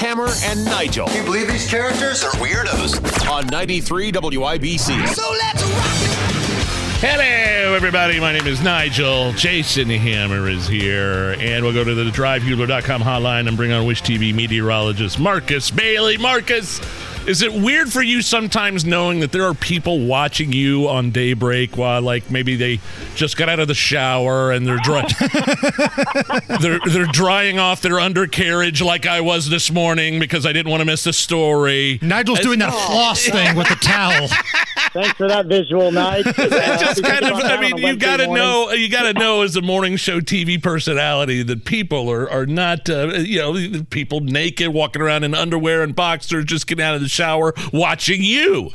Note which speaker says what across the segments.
Speaker 1: Hammer and Nigel.
Speaker 2: Can you believe these characters are weirdos?
Speaker 1: On 93 WIBC.
Speaker 2: So let's rock
Speaker 3: Hello, everybody. My name is Nigel. Jason Hammer is here. And we'll go to the drivehubler.com hotline and bring on Wish TV meteorologist Marcus Bailey. Marcus, is it weird for you sometimes knowing that there are people watching you on daybreak while, like, maybe they just got out of the shower and they're dry- oh. they're they're drying off their undercarriage like I was this morning because I didn't want to miss the story.
Speaker 4: Nigel's doing that floss thing with the towel.
Speaker 5: Thanks for that visual, Nige.
Speaker 3: It's just kind of. I mean, you got to know. You got to know as a morning show TV personality that people are are not. Uh, you know, people naked walking around in underwear and boxers, just getting out of the shower, watching you.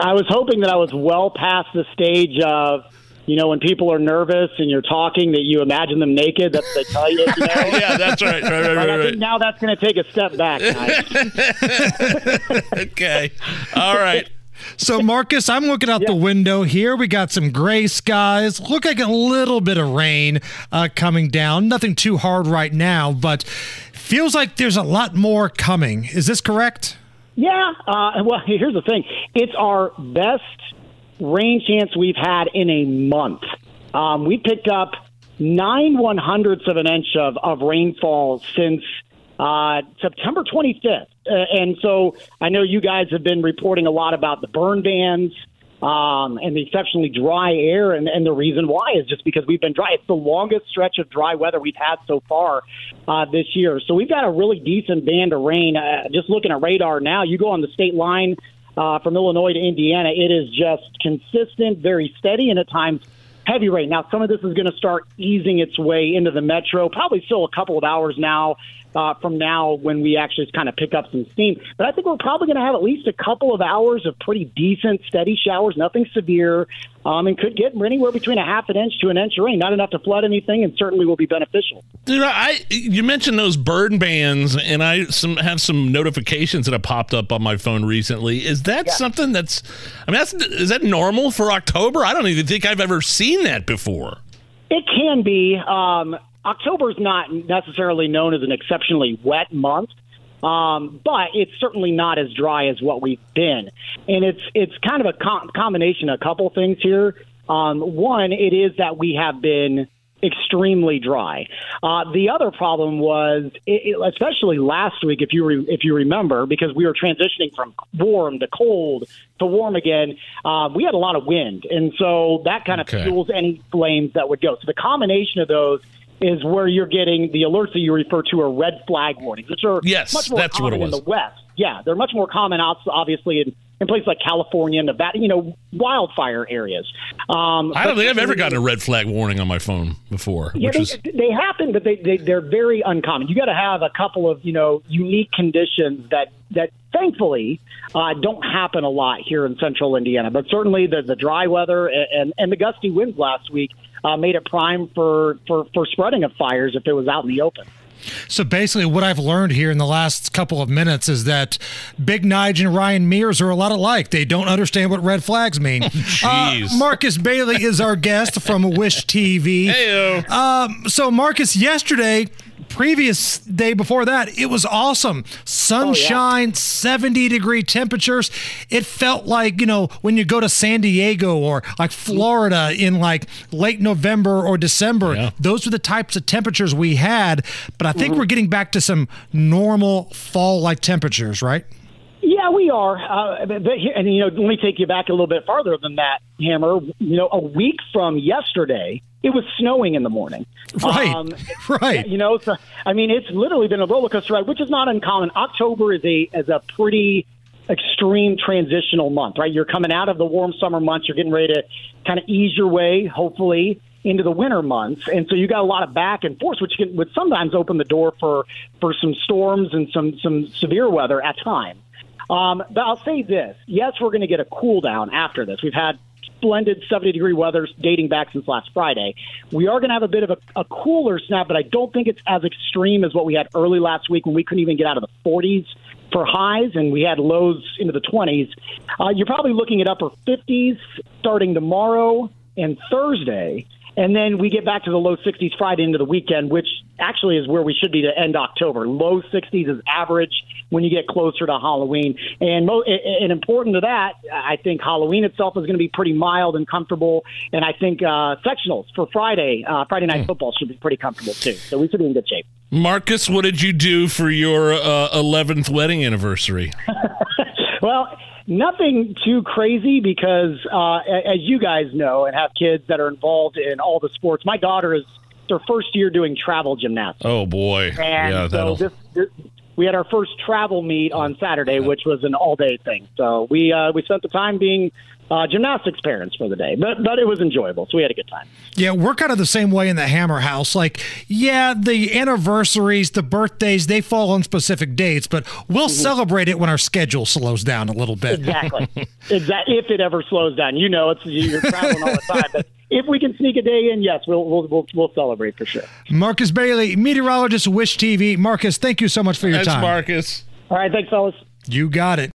Speaker 5: I was hoping that I was well past the stage of, you know, when people are nervous and you're talking, that you imagine them naked. That's what they tell you. You know?
Speaker 3: Yeah, that's right. Right, right,
Speaker 5: I
Speaker 3: right,
Speaker 5: think
Speaker 3: right.
Speaker 5: now that's going to take a step back.
Speaker 3: Okay. All right.
Speaker 4: So, Marcus, I'm looking out the window here. We got some gray skies. Look like a little bit of rain uh, coming down. Nothing too hard right now, but feels like there's a lot more coming. Is this correct?
Speaker 5: Yeah. Uh, well, here's the thing. It's our best rain chance we've had in a month. Um, we picked up nine one hundredths of an inch of, of rainfall since uh, September 25th. Uh, and so I know you guys have been reporting a lot about the burn bans um, and the exceptionally dry air. And, and the reason why is just because we've been dry. It's the longest stretch of dry weather we've had so far uh, this year. So we've got a really decent band of rain. Uh, just looking at radar now, you go on the state line uh, from Illinois to Indiana, it is just consistent, very steady, and at times heavy rain. Now, some of this is going to start easing its way into the metro, probably still a couple of hours now. Uh, from now, when we actually kind of pick up some steam, but I think we're probably going to have at least a couple of hours of pretty decent, steady showers, nothing severe, um, and could get anywhere between a half an inch to an inch of rain. Not enough to flood anything, and certainly will be beneficial.
Speaker 3: Dude, I you mentioned those burn bans, and I some have some notifications that have popped up on my phone recently. Is that something that's? I mean, that's is that normal for October? I don't even think I've ever seen that before.
Speaker 5: It can be. Um, October is not necessarily known as an exceptionally wet month, um, but it's certainly not as dry as what we've been. And it's it's kind of a com- combination of a couple things here. Um, one, it is that we have been extremely dry. Uh, the other problem was, it, it- especially last week, if you re- if you remember, because we were transitioning from warm to cold to warm again. Uh, we had a lot of wind, and so that kind of
Speaker 3: Okay.
Speaker 5: fuels any flames that would go. So the combination of those is where you're getting the alerts that you refer to are red flag warnings, which are
Speaker 3: Yes,
Speaker 5: much more
Speaker 3: that's what
Speaker 5: common
Speaker 3: it
Speaker 5: in the West. Yeah, they're much more common, obviously, in, in places like California, and Nevada, you know, wildfire areas. Um,
Speaker 3: I don't think I've ever gotten a red flag warning on my phone before.
Speaker 5: yeah, they,
Speaker 3: is
Speaker 5: they happen, but they, they they're very uncommon. You got to have a couple of you know unique conditions that that thankfully uh, don't happen a lot here in Central Indiana. But certainly the the dry weather and and, and the gusty winds last week uh, made it prime for, for for spreading of fires if it was out in the open.
Speaker 4: So basically, what I've learned here in the last couple of minutes is that Big Nige and Ryan Mears are a lot alike. They don't understand what red flags mean.
Speaker 3: Jeez.
Speaker 4: Uh, Marcus Bailey is our guest from Wish TV.
Speaker 3: Heyo.
Speaker 4: Um, so Marcus, yesterday, previous day before that, it was awesome. Oh, Sunshine, 70 degree temperatures. It felt like, you know, when you go to San Diego or like Florida in like late November or December,
Speaker 3: Yeah.
Speaker 4: those were the types of temperatures we had. But I think mm-hmm. we're getting back to some normal fall like temperatures, right?
Speaker 5: Yeah, we are. Uh, but, and you know, let me take you back a little bit farther than that, Hammer. You know, a week from yesterday, it was snowing in the morning.
Speaker 4: Right. right.
Speaker 5: You know, so I mean, it's literally been a roller coaster ride, which is not uncommon. October is a is a pretty extreme transitional month, right? You're coming out of the warm summer months. You're getting ready to kind of ease your way, hopefully, into the winter months, and so you got a lot of back and forth, which can would sometimes open the door for for some storms and some some severe weather at times. Um, but I'll say this: yes, we're going to get a cool down after this. We've had splendid 70 degree weather dating back since last Friday. We are going to have a bit of a, a cooler snap, but I don't think it's as extreme as what we had early last week when we couldn't even get out of the 40s for highs and we had lows into the 20s. Uh, you're probably looking at upper 50s starting tomorrow and Thursday. And then we get back to the low 60s Friday into the weekend, which actually is where we should be to end October. Low 60s is average when you get closer to Halloween. And, mo- and important to that, I think Halloween itself is going to be pretty mild and comfortable. And I think uh, sectionals for Friday, uh, Friday night football should be pretty comfortable too. So we should be in good shape.
Speaker 3: Marcus, what did you do for your uh, 11th wedding anniversary?
Speaker 5: well, nothing too crazy because, uh, as you guys know and have kids that are involved in all the sports, my daughter is her first year doing travel gymnastics.
Speaker 3: Oh boy!
Speaker 5: And
Speaker 3: yeah,
Speaker 5: so this, this, we had our first travel meet on Saturday, which was an all day thing. So we uh, we spent the time being uh, gymnastics parents for the day, but but it was enjoyable. So we had a good time.
Speaker 4: Yeah, we're kind of the same way in the Hammer House. Like, yeah, the anniversaries, the birthdays, they fall on specific dates, but we'll celebrate it when our schedule slows down a little bit.
Speaker 5: Exactly. exactly. If it ever slows down, you know, it's you're traveling all the time. But if we can sneak a day in, yes, we'll we'll we'll, we'll celebrate for sure.
Speaker 4: Marcus Bailey, meteorologist, Wish TV. Marcus, thank you so much for your
Speaker 3: That's
Speaker 4: time.
Speaker 3: Marcus.
Speaker 5: All right, thanks, fellas.
Speaker 4: You got it.